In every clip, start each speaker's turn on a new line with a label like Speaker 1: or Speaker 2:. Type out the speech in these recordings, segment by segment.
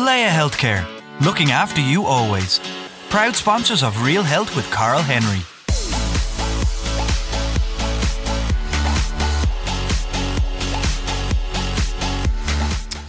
Speaker 1: Laya Healthcare, looking after you always. Proud sponsors of Real Health with Karl Henry.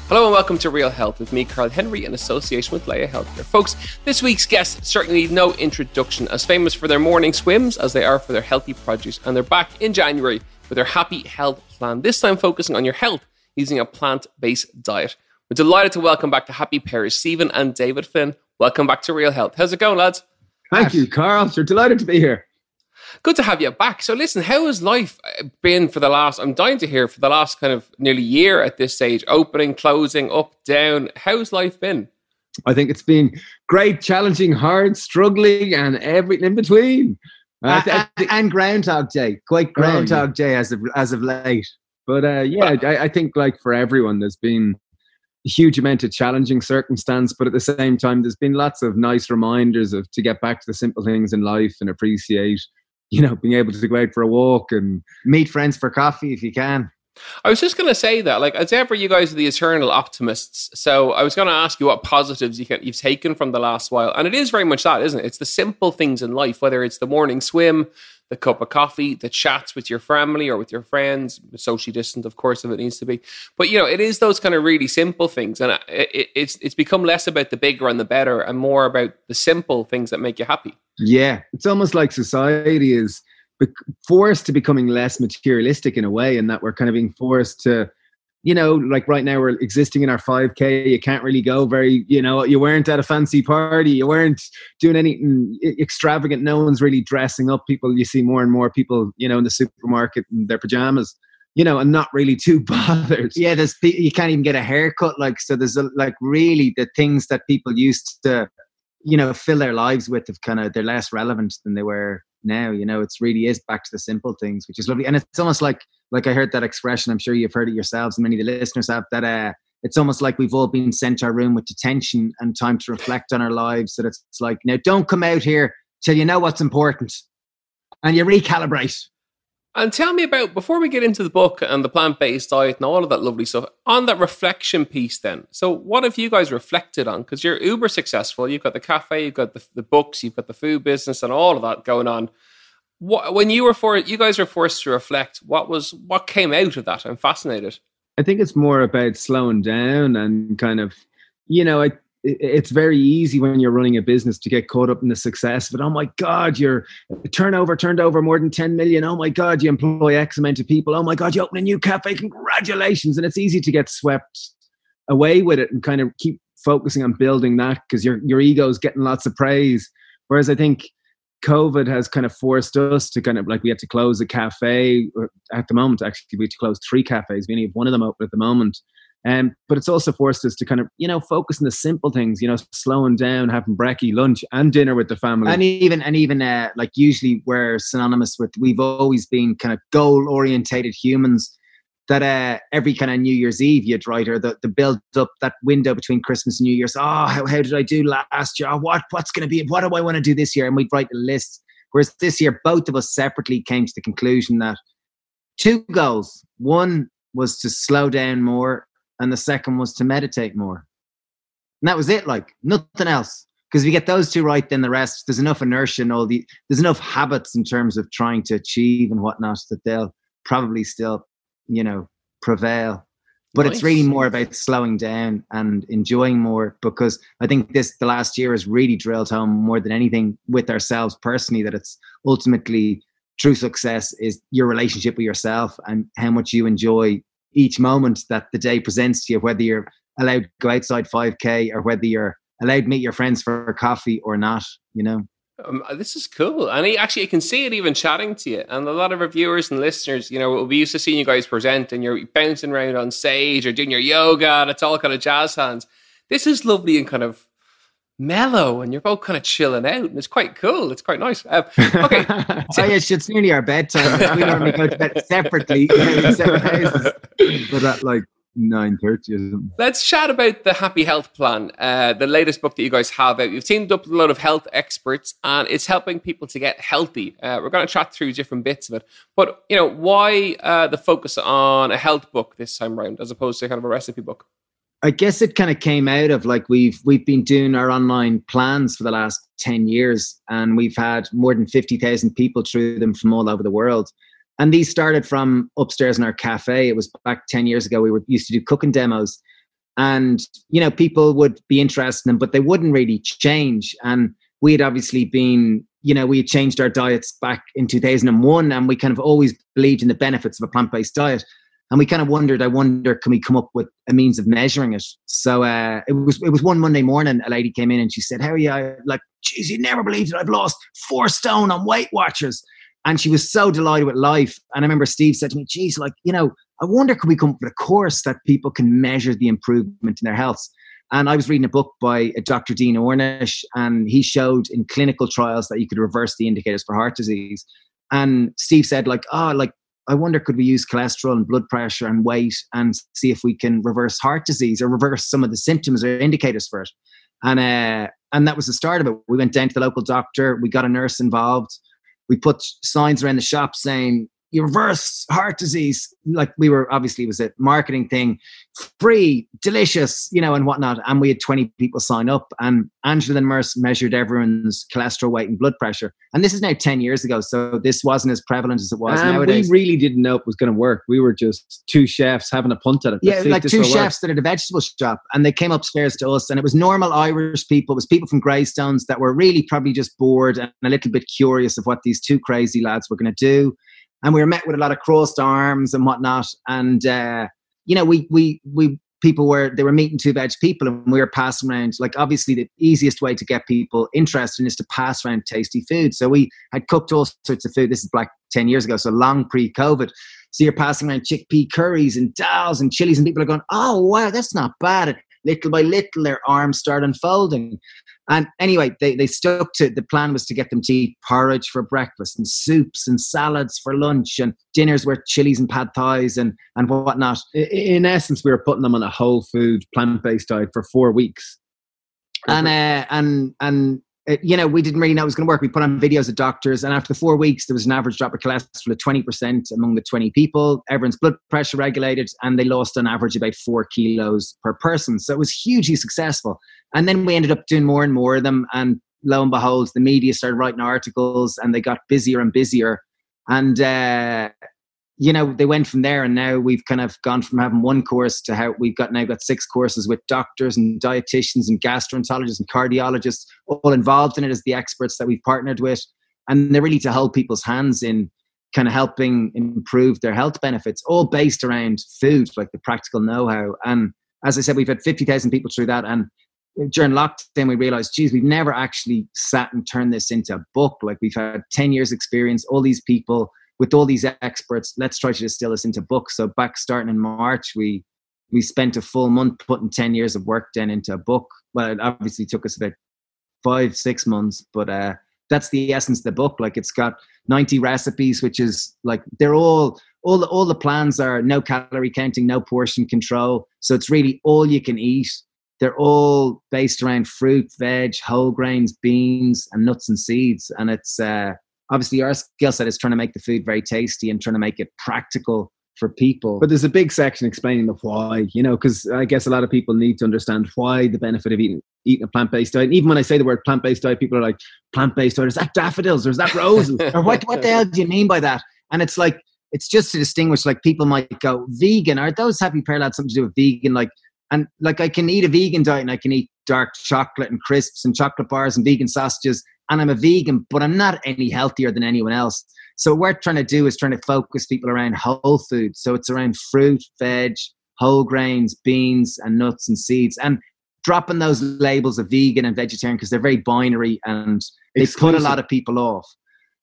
Speaker 2: Hello and welcome to Real Health with me, Karl Henry, in association with Laya Healthcare. Folks, this week's guests certainly need no introduction, as famous for their morning swims as they are for their healthy produce, and they're back in January with their Happy Health Plan, this time focusing on your health using a plant based diet. We're delighted to welcome back to Happy Pear's Stephen and David Flynn. Welcome back to Real Health. How's it going, lads?
Speaker 3: Thank you, Karl. We're delighted to be here.
Speaker 2: Good to have you back. So, listen, how has life uh, been for the last? I'm dying to hear for the last kind of nearly year at this stage. Opening, closing, up, down. How's life been?
Speaker 3: I think it's been great, challenging, hard, struggling, and everything in between.
Speaker 4: Uh, uh, and Groundhog Day, quite Groundhog oh, yeah. Day as of as of late.
Speaker 3: But uh, yeah, I, I, think like for everyone, there's been a huge amount of challenging circumstance, but at the same time, there's been lots of nice reminders of to get back to the simple things in life and appreciate you know, being able to go out for a walk and
Speaker 4: meet friends for coffee if you can.
Speaker 2: I was just going to say that, like, as ever, you guys are the eternal optimists. So I was going to ask you what positives you can, you've taken from the last while, and it is very much that, isn't it? It's the simple things in life, whether it's the morning swim, the cup of coffee, the chats with your family or with your friends, socially distant, of course, if it needs to be. But you know, it is those kind of really simple things, and it, it's it's become less about the bigger and the better, and more about the simple things that make you happy.
Speaker 3: Yeah, it's almost like society is forced to becoming less materialistic in a way, and that we're kind of being forced to you know, like right now we're existing in our 5K. You can't really go very, you know, you weren't at a fancy party. You weren't doing anything mm, extravagant. No one's really dressing up. People, you see more and more people, you know, in the supermarket in their pajamas, you know, and not really too bothered.
Speaker 4: Yeah, there's you can't even get a haircut. Like, so there's a, like really the things that people used to, you know, fill their lives with have kind of they're less relevant than they were now. You know, it's really is back to the simple things, which is lovely. And it's almost like like I heard that expression. I'm sure you've heard it yourselves, and many of the listeners have. That uh, it's almost like we've all been sent to our room with detention and time to reflect on our lives. So it's like now, don't come out here till you know what's important, and you recalibrate.
Speaker 2: And tell me about before we get into the book and the plant based diet and all of that lovely stuff on that reflection piece. Then, so what have you guys reflected on? Because you're uber successful. You've got the cafe, you've got the, the books, you've got the food business, and all of that going on. What, when you were for you guys were forced to reflect, what was what came out of that? I'm fascinated.
Speaker 3: I think it's more about slowing down and kind of, you know, I it's very easy when you're running a business to get caught up in the success but oh my god your turnover turned over more than 10 million. Oh my god you employ x amount of people. Oh my god you open a new cafe. Congratulations. And it's easy to get swept away with it and kind of keep focusing on building that because your your ego is getting lots of praise. Whereas i think covid has kind of forced us to kind of like we had to close a cafe at the moment actually we had to close three cafes. We only have one of them open at the moment um, but it's also forced us to kind of, you know, focus on the simple things, you know, slowing down, having brekkie, lunch, and dinner with the family.
Speaker 4: And even, and even uh, like usually we're synonymous with, we've always been kind of goal orientated humans that uh, every kind of New Year's Eve you'd write or the, the build up that window between Christmas and New Year's. Oh, how, how did I do last year? Oh, what what's going to be? What do I want to do this year? And we'd write a list. Whereas this year, both of us separately came to the conclusion that two goals. One was to slow down more and the second was to meditate more. And that was it, like nothing else. Because if you get those two right, then the rest, there's enough inertia and all the, there's enough habits in terms of trying to achieve and whatnot that they'll probably still, you know, prevail. But nice. it's really more about slowing down and enjoying more because I think this, the last year has really drilled home more than anything with ourselves personally that it's ultimately true success is your relationship with yourself and how much you enjoy each moment that the day presents to you, whether you're allowed to go outside 5K or whether you're allowed to meet your friends for coffee or not, you know?
Speaker 2: Um, this is cool. And actually, I can see it even chatting to you. And a lot of our viewers and listeners, you know, be used to seeing you guys present and you're bouncing around on stage or doing your yoga and it's all kind of jazz hands. This is lovely and kind of mellow and you're both kind of chilling out and it's quite cool it's quite nice. Uh, okay
Speaker 4: oh yeah it's nearly our bedtime. We normally go to bed separately in separate houses.
Speaker 3: But at like 9.30 or something.
Speaker 2: Let's chat about the happy health plan uh, the latest book that you guys have out. You've teamed up with a lot of health experts and it's helping people to get healthy. Uh, we're going to chat through different bits of it. But you know why uh, the focus on a health book this time around as opposed to kind of a recipe book
Speaker 4: I guess it kind of came out of like we've we've been doing our online plans for the last 10 years and we've had more than 50,000 people through them from all over the world. And these started from upstairs in our cafe. It was back 10 years ago. We were used to do cooking demos. And, you know, people would be interested in them, but they wouldn't really change. And we had obviously been, you know, we had changed our diets back in 2001 and we kind of always believed in the benefits of a plant based diet and we kind of wondered, I wonder, can we come up with a means of measuring it? So uh, it was it was one Monday morning, a lady came in and she said, "How are you?" Like, geez, you never believed it. I've lost four stone on Weight Watchers, and she was so delighted with life. And I remember Steve said to me, "Geez, like you know, I wonder could we come up with a course that people can measure the improvement in their health." And I was reading a book by uh, Dr. Dean Ornish, and he showed in clinical trials that you could reverse the indicators for heart disease. And Steve said, like, oh, like I wonder could we use cholesterol and blood pressure and weight and see if we can reverse heart disease or reverse some of the symptoms or indicators for it. And uh, and that was the start of it. We went down to the local doctor. We got a nurse involved. We put signs around the shop saying you reverse heart disease. Like we were obviously it was a marketing thing, free, delicious, you know, and whatnot. And we had 20 people sign up. And Angela and Merce measured everyone's cholesterol, weight, and blood pressure. And this is now 10 years ago. So this wasn't as prevalent as it was um,
Speaker 3: and
Speaker 4: nowadays.
Speaker 3: We really didn't know it was going to work. We were just two chefs having a punt at it.
Speaker 4: Yeah, like two chefs that had a vegetable shop. And they came upstairs to us. And it was normal Irish people. It was people from Greystones that were really probably just bored and a little bit curious of what these two crazy lads were going to do and we were met with a lot of crossed arms and whatnot. And uh, you know, we we we people were they were meeting two veg people, and we were passing around. Like obviously, the easiest way to get people interested is to pass around tasty food. So we had cooked all sorts of food. This is like ten years ago, so long pre-COVID. So you're passing around chickpea curries and dals and chilies, and people are going, "Oh wow, that's not bad." Little by little, their arms start unfolding. And anyway, they, they stuck to the plan was to get them to eat porridge for breakfast and soups and salads for lunch and dinners were chilies and pad thais and, and whatnot.
Speaker 3: In essence, we were putting them on a whole food, plant based diet for four weeks.
Speaker 4: And, uh, and, and, it, you know, we didn't really know it was going to work. We put on videos of doctors, and after the four weeks, there was an average drop of cholesterol of 20% among the 20 people. Everyone's blood pressure regulated, and they lost on average about four kilos per person. So it was hugely successful. And then we ended up doing more and more of them. And lo and behold, the media started writing articles and they got busier and busier. And, uh, you know, they went from there. And now we've kind of gone from having one course to how we've got now got six courses with doctors and dietitians and gastroenterologists and cardiologists all involved in it as the experts that we've partnered with. And they're really to hold people's hands in kind of helping improve their health benefits, all based around food, like the practical know how. And as I said, we've had 50,000 people through that. And during lockdown we realized geez we've never actually sat and turned this into a book like we've had 10 years experience all these people with all these experts let's try to distill this into books. So back starting in march we we spent a full month putting 10 years of work then into a book. Well it obviously took us about five six months but uh that's the essence of the book. Like it's got 90 recipes which is like they're all all the all the plans are no calorie counting no portion control. So it's really all you can eat. They're all based around fruit, veg, whole grains, beans, and nuts and seeds. And it's uh, obviously our skill set is trying to make the food very tasty and trying to make it practical for people.
Speaker 3: But there's a big section explaining the why, you know, because I guess a lot of people need to understand why the benefit of eating eating a plant based diet. And even when I say the word plant based diet, people are like, plant based diet, is that daffodils or is that roses?
Speaker 4: or what, what the hell do you mean by that? And it's like, it's just to distinguish, like people might go, vegan, are those happy pear lads something to do with vegan? Like, and like I can eat a vegan diet and I can eat dark chocolate and crisps and chocolate bars and vegan sausages and I'm a vegan, but I'm not any healthier than anyone else. So what we're trying to do is trying to focus people around whole food. So it's around fruit, veg, whole grains, beans, and nuts and seeds. And dropping those labels of vegan and vegetarian because they're very binary and they Exclusive. put a lot of people off.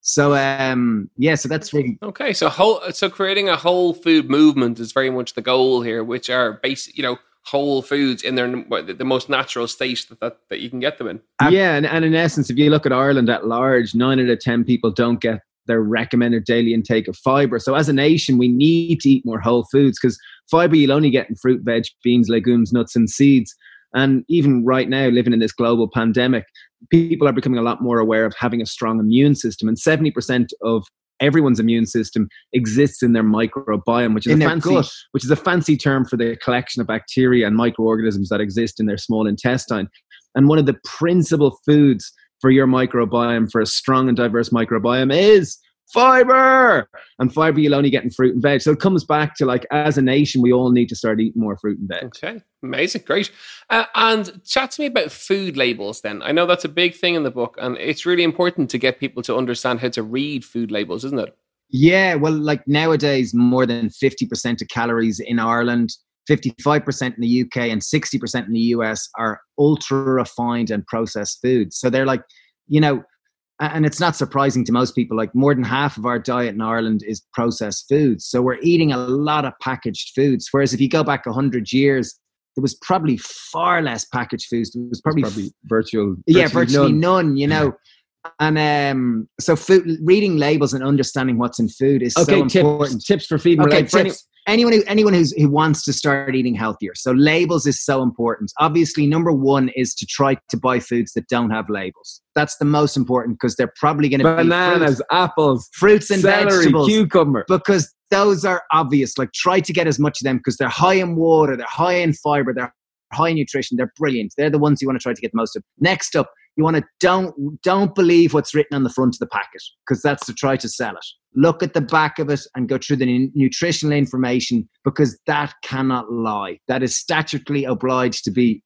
Speaker 4: So um yeah, so that's really
Speaker 2: okay. So whole so creating a whole food movement is very much the goal here, which are basic, you know, whole foods in their the most natural state that, that, that you can get them in.
Speaker 3: Yeah, and, and in essence, if you look at Ireland at large, nine out of ten people don't get their recommended daily intake of fiber. So as a nation, we need to eat more whole foods because fiber you'll only get in fruit, veg, beans, legumes, nuts, and seeds. And even right now, living in this global pandemic, people are becoming a lot more aware of having a strong immune system. And 70% of everyone's immune system exists in their microbiome, which is
Speaker 4: In
Speaker 3: a fancy
Speaker 4: gut.
Speaker 3: which is a fancy term for the collection of bacteria and microorganisms that exist in their small intestine. And one of the principal foods for your microbiome, for a strong and diverse microbiome, is fiber. And fiber you'll only get in fruit and veg. So it comes back to like, as a nation, we all need to start eating more fruit and veg.
Speaker 2: Okay, amazing, great. Uh, and chat to me about food labels then. I know that's a big thing in the book, and it's really important to get people to understand how to read food labels, isn't it?
Speaker 4: Yeah, well, like nowadays, more than 50% of calories in Ireland, 55% in the UK, and 60% in the US are ultra refined and processed foods. So they're like, you know, and it's not surprising to most people, like more than half of our diet in Ireland is processed foods. So we're eating a lot of packaged foods. Whereas if you go back 100 years, there was probably far less packaged foods. There was probably,
Speaker 3: Probably virtual.
Speaker 4: yeah, virtually
Speaker 3: none.
Speaker 4: none, you know. And um, so food, reading labels and understanding what's in food is
Speaker 3: Okay,
Speaker 4: so important.
Speaker 3: tips, tips for feeding.
Speaker 4: Okay,
Speaker 3: related- for any-
Speaker 4: tips. Anyone who anyone who's who wants to start eating healthier. So labels is so important. Obviously, number one is to try to buy foods that don't have labels. That's the most important because they're probably going to be
Speaker 3: bananas,
Speaker 4: fruits,
Speaker 3: apples,
Speaker 4: fruits and
Speaker 3: celery,
Speaker 4: vegetables
Speaker 3: cucumber.
Speaker 4: because those are obvious. Like try to get as much of them because they're high in water, they're high in fiber, they're high in nutrition, they're brilliant. They're the ones you want to try to get the most of. Next up, you want to don't don't believe what's written on the front of the packet because that's to try to sell it. Look at the back of it and go through the nu- nutritional information because that cannot lie. That is statutorily obliged to be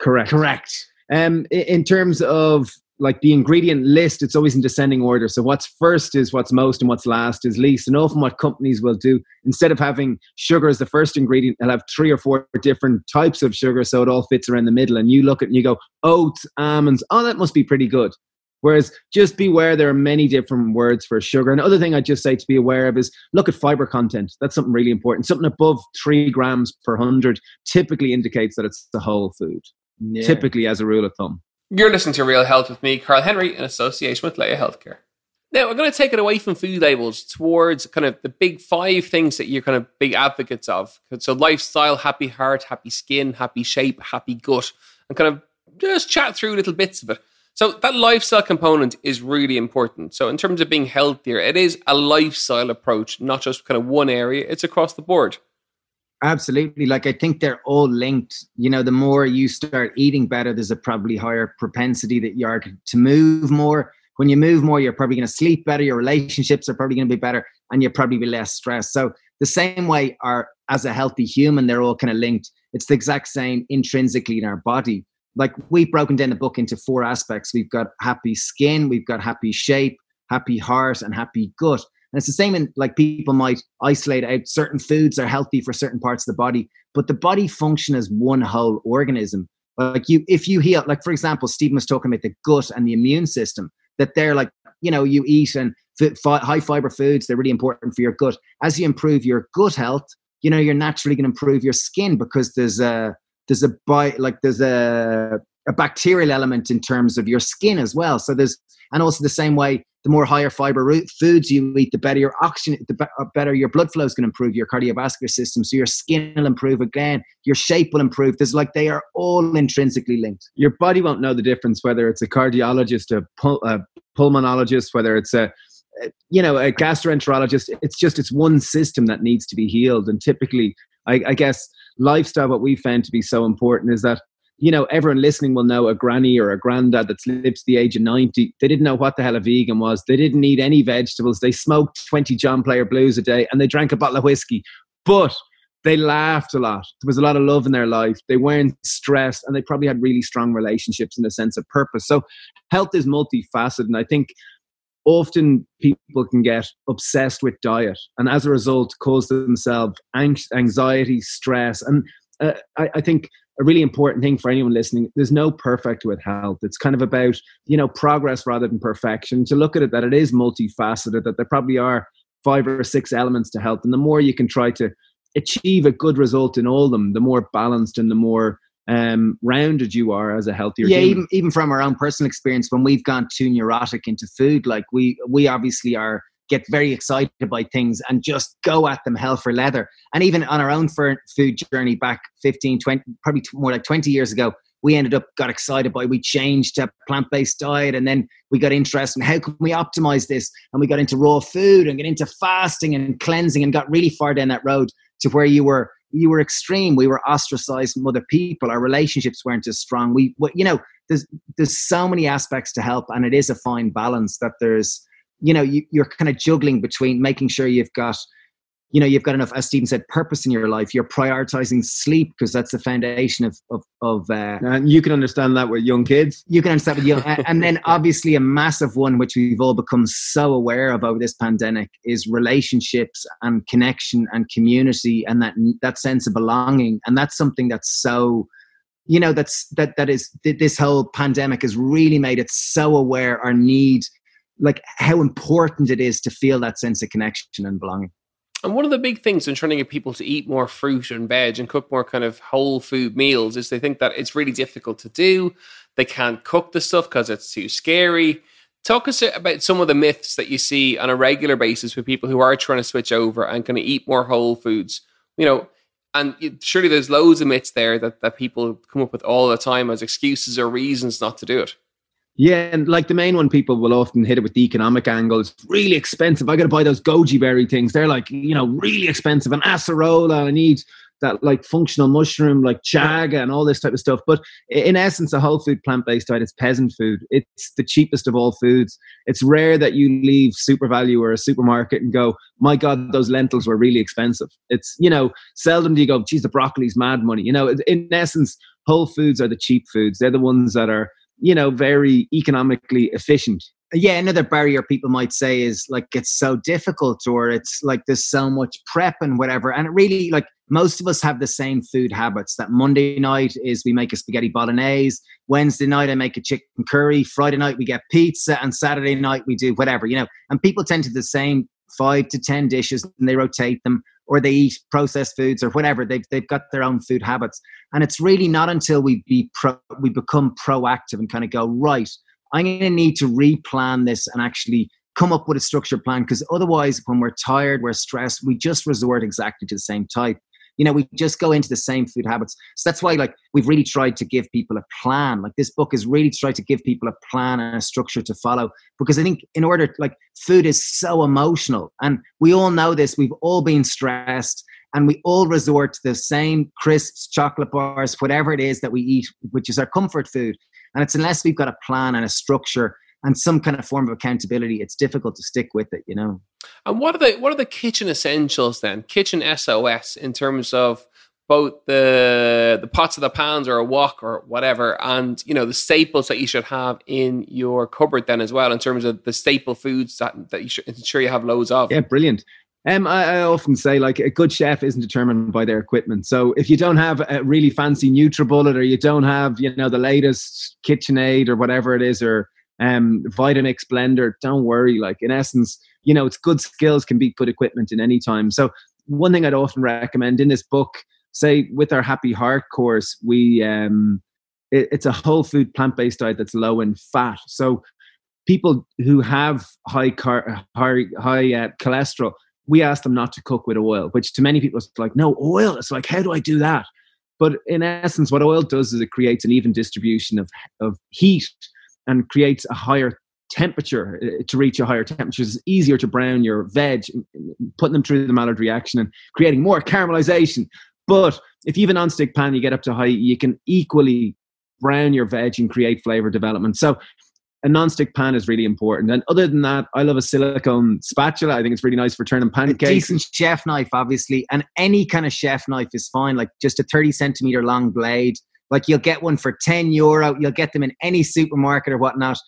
Speaker 3: Correct.
Speaker 4: correct.
Speaker 3: Um, in terms of like the ingredient list, it's always in descending order. So what's first is what's most, and what's last is least. And often, what companies will do instead of having sugar as the first ingredient, they'll have three or four different types of sugar, so it all fits around the middle. And you look at it and you go oats, almonds. Oh, that must be pretty good. Whereas just beware, there are many different words for sugar. And other thing I'd just say to be aware of is look at fiber content. That's something really important. Something above three grams per hundred typically indicates that it's the whole food.
Speaker 4: Yeah.
Speaker 3: Typically, as a rule of thumb.
Speaker 2: You're listening to Real Health with me, Karl Henry, in association with Laya Healthcare. Now, we're going to take it away from food labels towards kind of the big five things that you're kind of big advocates of. So, lifestyle, happy heart, happy skin, happy shape, happy gut, and kind of just chat through little bits of it. So, that lifestyle component is really important. So, in terms of being healthier, it is a lifestyle approach, not just kind of one area, it's across the board.
Speaker 4: Absolutely. Like I think they're all linked. You know, the more you start eating better, there's a probably higher propensity that you are to move more. When you move more, you're probably going to sleep better. Your relationships are probably going to be better, and you're probably be less stressed. So the same way, are as a healthy human, they're all kind of linked. It's the exact same intrinsically in our body. Like we've broken down the book into four aspects. We've got happy skin, we've got happy shape, happy heart, and happy gut. And it's the same in like people might isolate out certain foods are healthy for certain parts of the body, but the body function as one whole organism. Like you, if you heal, like for example, Stephen was talking about the gut and the immune system, that they're like, you know, you eat and fi- high fiber foods, they're really important for your gut. As you improve your gut health, you know, you're naturally going to improve your skin because there's a, there's a bi- like there's a, a bacterial element in terms of your skin as well. So there's, and also the same way, the more higher fiber foods you eat, the better your oxygen, the uh, better your blood flow is going to improve, your cardiovascular system. So your skin will improve again, your shape will improve. There's like they are all intrinsically linked.
Speaker 3: Your body won't know the difference whether it's a cardiologist, a, pul- a pulmonologist, whether it's a you know a gastroenterologist. It's just it's one system that needs to be healed. And typically, I, I guess lifestyle. What we found to be so important is that you know, everyone listening will know a granny or a granddad that's lived to the age of 90. They didn't know what the hell a vegan was. They didn't eat any vegetables. They smoked 20 John Player Blues a day and they drank a bottle of whiskey. But they laughed a lot. There was a lot of love in their life. They weren't stressed and they probably had really strong relationships in a sense of purpose. So health is multifaceted. And I think often people can get obsessed with diet and as a result cause themselves anxiety, stress. And uh, I, I think a really important thing for anyone listening. There's no perfect with health it's kind of about you know progress rather than perfection. To look at it that it is multifaceted that there probably are five or six elements to health and the more you can try to achieve a good result in all of them the more balanced and the more um, rounded you are as a healthier
Speaker 4: yeah
Speaker 3: human.
Speaker 4: even, even from our own personal experience when we've gone too neurotic into food like we we obviously are get very excited by things and just go at them hell for leather. And even on our own food journey back 15, 20, probably more like 20 years ago, we ended up got excited by we changed to plant-based diet and then we got interested in how can we optimize this? And we got into raw food and get into fasting and cleansing and got really far down that road to where you were you were extreme. We were ostracized from other people. Our relationships weren't as strong. We you know there's there's so many aspects to help and it is a fine balance that there's you know you, you're kind of juggling between making sure you've got you know you've got enough as stephen said purpose in your life. You're prioritizing sleep because that's the foundation of of, of uh,
Speaker 3: and you can understand that with young kids.
Speaker 4: You can understand with young and then obviously a massive one which we've all become so aware of over this pandemic is relationships and connection and community and that that sense of belonging. And that's something that's so you know that's that that is this whole pandemic has really made it so aware our need like how important it is to feel that sense of connection and belonging
Speaker 2: and one of the big things in trying to get people to eat more fruit and veg and cook more kind of whole food meals is they think that it's really difficult to do. They can't cook the stuff because it's too scary. Talk us about some of the myths that you see on a regular basis with people who are trying to switch over and kind of eat more whole foods. You know, and surely there's loads of myths there that, that people come up with all the time as excuses or reasons not to do it.
Speaker 3: Yeah, and like the main one, people will often hit it with the economic angle. It's really expensive. I got to buy those goji berry things. They're like, you know, really expensive. And acerola, I need that like functional mushroom, like chaga, and all this type of stuff. But in essence, a whole food plant based diet is peasant food. It's the cheapest of all foods. It's rare that you leave SuperValu or a supermarket and go, my God, those lentils were really expensive. It's, you know, seldom do you go, geez, the broccoli's mad money. You know, in essence, whole foods are the cheap foods. They're the ones that are you know, very economically efficient.
Speaker 4: Yeah, another barrier people might say is like it's so difficult or it's like there's so much prep and whatever. And it really like most of us have the same food habits. That Monday night is we make a spaghetti bolognese. Wednesday night I make a chicken curry. Friday night we get pizza, and Saturday night we do whatever, you know. And people tend to the same five to ten dishes and they rotate them or they eat processed foods or whatever. They've they've got their own food habits, and it's really not until we be pro, we become proactive and kind of go right. I'm going to need to replan this and actually come up with a structured plan because otherwise, when we're tired, we're stressed, we just resort exactly to the same type you know we just go into the same food habits. So that's why like we've really tried to give people a plan. Like this book is really tried to give people a plan and a structure to follow because i think in order like food is so emotional. And we all know this. We've all been stressed and we all resort to the same crisps chocolate bars whatever it is that we eat which is our comfort food. And it's unless we've got a plan and a structure and some kind of form of accountability, it's difficult to stick with it, you know.
Speaker 2: And what are the what are the kitchen essentials then? Kitchen SOS in terms of both the the pots of the pans or a wok or whatever, and you know the staples that you should have in your cupboard then as well in terms of the staple foods that that you should ensure you have loads of.
Speaker 3: Yeah, brilliant. Um, I, I, often say like a good chef isn't determined by their equipment. So if you don't have a really fancy NutriBullet or you don't have you know the latest KitchenAid or whatever it is or um, Vitamix blender. Don't worry. Like in essence, you know, it's good skills can beat good equipment in any time. So one thing I'd often recommend in this book, say with our Happy Heart course, we um, it, it's a whole food plant based diet that's low in fat. So people who have high car, high high uh, cholesterol, we ask them not to cook with oil, which to many people is like, no oil. It's like, how do I do that? But in essence, what oil does is it creates an even distribution of, of heat and creates a higher temperature uh, to reach a higher temperature. It's easier to brown your veg, putting them through the Maillard reaction and creating more caramelization. But if you have a non-stick pan, you get up to high, you can equally brown your veg and create flavor development. So a non-stick pan is really important. And other than that, I love a silicone spatula. I think it's really nice for turning pancakes. A
Speaker 4: decent chef knife, obviously, and any kind of chef knife is fine. Like just a thirty centimeter long blade like you'll get one for 10 euro. You'll get them in any supermarket or whatnot.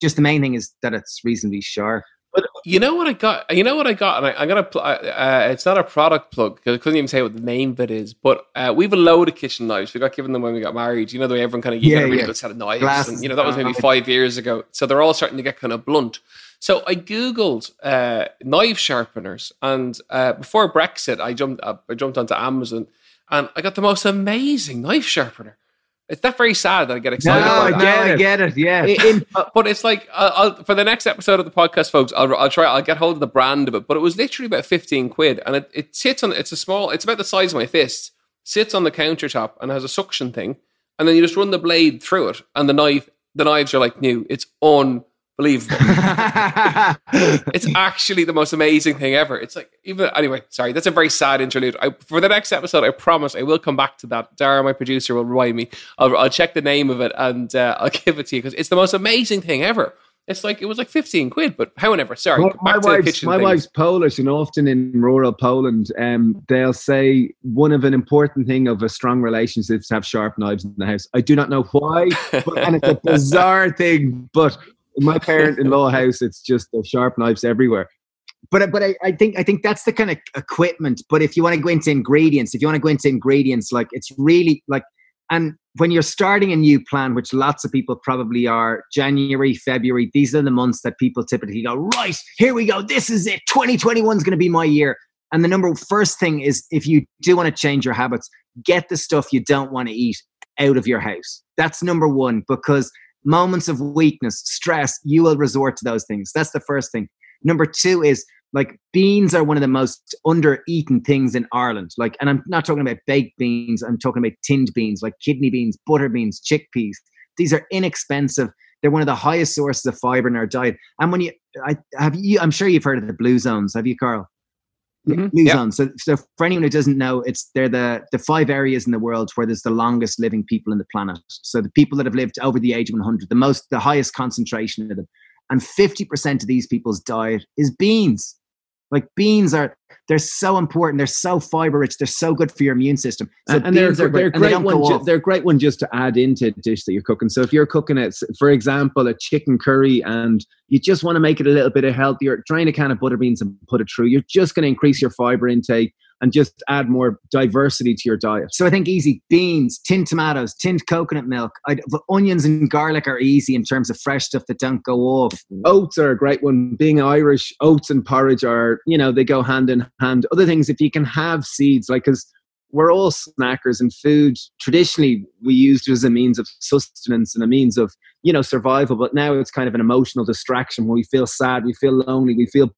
Speaker 4: Just the main thing is that it's reasonably sharp.
Speaker 2: But you know what I got? You know what I got? And I, am gonna. Uh, it's not a product plug because I couldn't even say what the name of it is. But uh, we have a load of kitchen knives. We got given them when we got married. You know, the way everyone kind of yeah, a really yeah. good set of knives. And, you know, that was maybe five years ago. So they're all starting to get kind of blunt. So I googled uh, knife sharpeners, and uh, before Brexit, I jumped. I jumped onto Amazon, and I got the most amazing knife sharpener. It's not very sad that I get excited.
Speaker 3: No,
Speaker 2: I
Speaker 3: get, it, I get it. Yeah, in,
Speaker 2: but it's like I'll, for the next episode of the podcast, folks. I'll, I'll try. I'll get hold of the brand of it. But it was literally about fifteen quid, and it, it sits on. It's a small. It's about the size of my fist. Sits on the countertop and has a suction thing, and then you just run the blade through it, and the knife, the knives are like new. It's unbelievable. it's actually the most amazing thing ever. It's like even anyway. Sorry, that's a very sad interlude. I, for the next episode, I promise I will come back to that. Dara, my producer, will remind me. I'll, I'll check the name of it and uh, I'll give it to you because it's the most amazing thing ever. It's like it was like fifteen quid, but however, sorry.
Speaker 3: Well, my wife's, my wife's Polish, and often in rural Poland, um, they'll say one of an important thing of a strong relationship is to have sharp knives in the house. I do not know why, but, and it's a bizarre thing. But in my parent-in-law house, it's just the sharp knives everywhere
Speaker 4: but but I, I, think I think that's the kind of equipment. But if you want to go into ingredients, if you want to go into ingredients, like it's really like and when you're starting a new plan, which lots of people probably are, January, February, these are the months that people typically go, right, here we go. This is it. 2021 is going to be my year. And the number first thing is if you do want to change your habits, get the stuff you don't want to eat out of your house. That's number one, because moments of weakness, stress, you will resort to those things. That's the first thing. Number two is like beans are one of the most under-eaten things in Ireland. Like, and I'm not talking about baked beans. I'm talking about tinned beans, like kidney beans, butter beans, chickpeas. These are inexpensive. They're one of the highest sources of fiber in our diet. And when you, I have you, I'm sure you've heard of the blue zones. Have you, Karl? Mm-hmm. Yep. zones. So, so for anyone who doesn't know, it's they're the the five areas in the world where there's the longest living people in the planet. So the people that have lived over the age of 100, the most, the highest concentration of them, and 50% of these people's diet is beans. Like beans are they're so important. They're so fiber rich. They're so good for your immune system. So
Speaker 3: and they're, they're, great, great they one. Ju- they're great one just to add into a dish that you're cooking. So if you're cooking it, for example, a chicken curry, and you just want to make it a little bit of healthier, drain a can of butter beans and put it through. You're just going to increase your fiber intake and just add more diversity to your diet.
Speaker 4: So I think easy beans, tinned tomatoes, tinned coconut milk, I'd, onions and garlic are easy in terms of fresh stuff that don't go off.
Speaker 3: Oats are a great one. Being Irish, oats and porridge are you know they go hand in hand. Other things, if you can have seeds, like because we're all snackers and food traditionally we used it as a means of sustenance and a means of you know survival but now it's kind of an emotional distraction when we feel sad we feel lonely we feel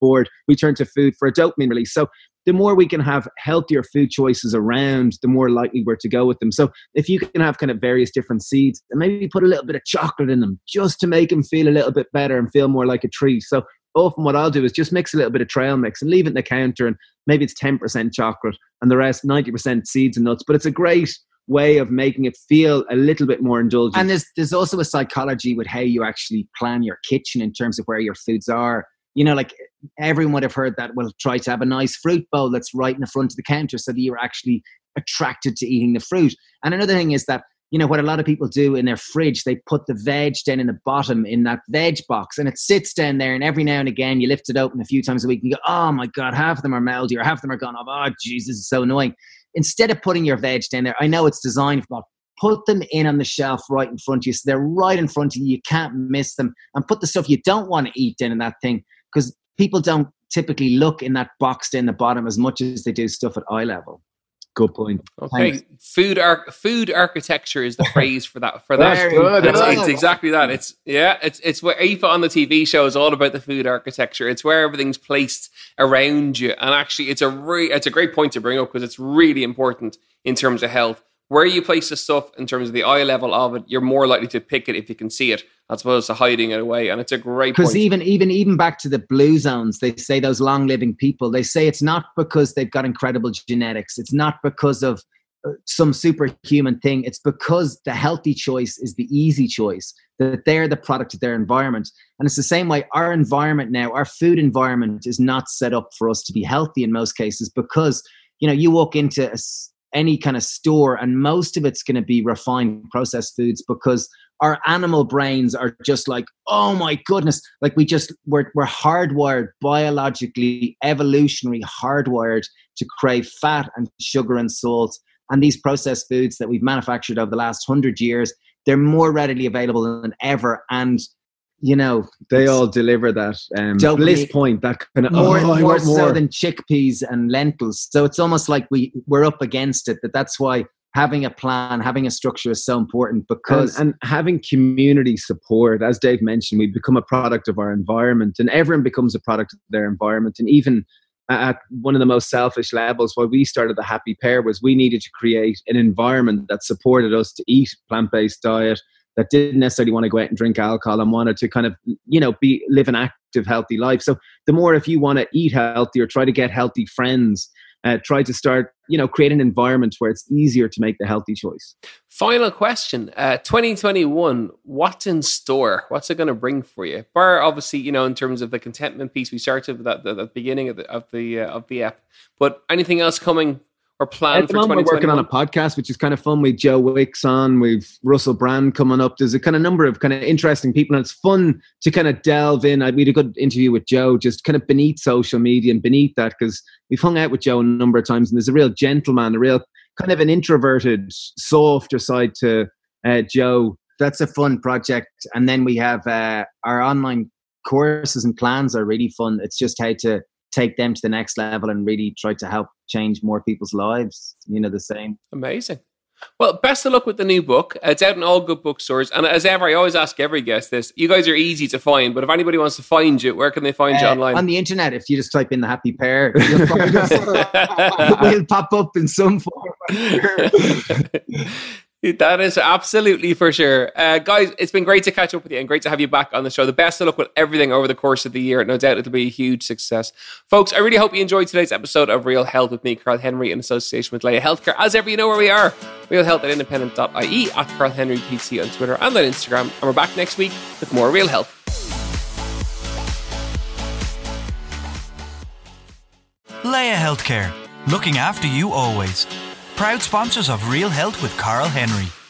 Speaker 3: bored we turn to food for a dopamine release so the more we can have healthier food choices around, the more likely we're to go with them. So if you can have kind of various different seeds and maybe put a little bit of chocolate in them just to make them feel a little bit better and feel more like a treat. So often what I'll do is just mix a little bit of trail mix and leave it in the counter and maybe it's 10% chocolate and the rest 90% seeds and nuts. But it's a great way of making it feel a little bit more indulgent.
Speaker 4: And there's there's also a psychology with how you actually plan your kitchen in terms of where your foods are you know, like everyone would have heard that. Well, try to have a nice fruit bowl that's right in the front of the counter so that you're actually attracted to eating the fruit. And another thing is that you know what a lot of people do in their fridge they put the veg down in the bottom in that veg box and it sits down there and every now and again you lift it open a few times a week and you go oh my god half of them are moldy or half of them are gone off oh jesus is so annoying instead of putting your veg down there i know it's designed for put them in on the shelf right in front of you so they're right in front of you you can't miss them and put the stuff you don't want to eat down in that thing because people don't typically look in that box in the bottom as much as they do stuff at eye level.
Speaker 3: Good point.
Speaker 2: Okay, Thanks. food ar- food architecture is the phrase for that. For that, good. It's, it's, exactly that. It's yeah, it's it's what Aoife on the TV show is all about the food architecture. It's where everything's placed around you, and actually, it's a re- it's a great point to bring up because it's really important in terms of health where you place the stuff in terms of the eye level of it, you're more likely to pick it if you can see it, as opposed to hiding it away. And it's a great
Speaker 4: because even even even back to the blue zones, they say those long living people. They say it's not because they've got incredible genetics. It's not because of uh, some superhuman thing. It's because the healthy choice is the easy choice. That they're the product of their environment, and it's the same way. Our environment now, our food environment, is not set up for us to be healthy in most cases because you know you walk into a any kind of store, and most of it's going to be refined processed foods because our animal brains are just like, oh my goodness, like we just we're we're hardwired biologically, evolutionary hardwired to crave fat and sugar and salt. And these processed foods that we've manufactured over the last hundred years, they're more readily available than ever. And you know
Speaker 3: they all deliver that um, bliss point that kind of
Speaker 4: more, oh, more so more. than chickpeas and lentils. So it's almost like we we're up against it that that's why having a plan having a structure is so important because
Speaker 3: and, and having community support as dave mentioned we become a product of our environment and everyone becomes a product of their environment. And even at one of the most selfish levels, why we started the Happy Pear was we needed to create an environment that supported us to eat plant based diet, that didn't necessarily want to go out and drink alcohol and wanted to kind of you know be live an active healthy life. So the more if you want to eat healthy or try to get healthy friends uh, try to start you know create an environment where it's easier to make the healthy choice.
Speaker 2: Final question uh, 2021 what's in store? What's it going to bring for you? Bar obviously you know in terms of the contentment piece we started with at the, the beginning of the of the uh, of the app but anything else coming or plan for
Speaker 3: We're working on a podcast, which is kind of fun. With Joe Wicks on, we've Russell Brand coming up. There's a kind of number of kind of interesting people, and it's fun to kind of delve in. I we had a good interview with Joe, just kind of beneath social media and beneath that, because we've hung out with Joe a number of times, and there's a real gentleman, a real kind of an introverted, softer side to uh, Joe.
Speaker 4: That's a fun project, and then we have uh, our online courses and plans are really fun. It's just how to take them to the next level and really try to help change more people's lives. You know, the same.
Speaker 2: Amazing. Well, best of luck with the new book. It's out in all good bookstores. And as ever, I always ask every guest this. You guys are easy to find, but if anybody wants to find you, where can they find uh, you online?
Speaker 4: On the internet, if you just type in the happy pear, we'll pop up in some form.
Speaker 2: That is absolutely for sure. Uh, guys, it's been great to catch up with you and great to have you back on the show. The best of luck with everything over the course of the year. No doubt it'll be a huge success. Folks, I really hope you enjoyed today's episode of Real Health with me, Karl Henry, in association with Laya Healthcare. As ever, you know where we are. Real Health at independent.ie, at Karl Henry PC on Twitter and on Instagram. And we're back next week with more Real Health.
Speaker 1: Laya Healthcare, looking after you always proud sponsors of Real Health with Karl Henry.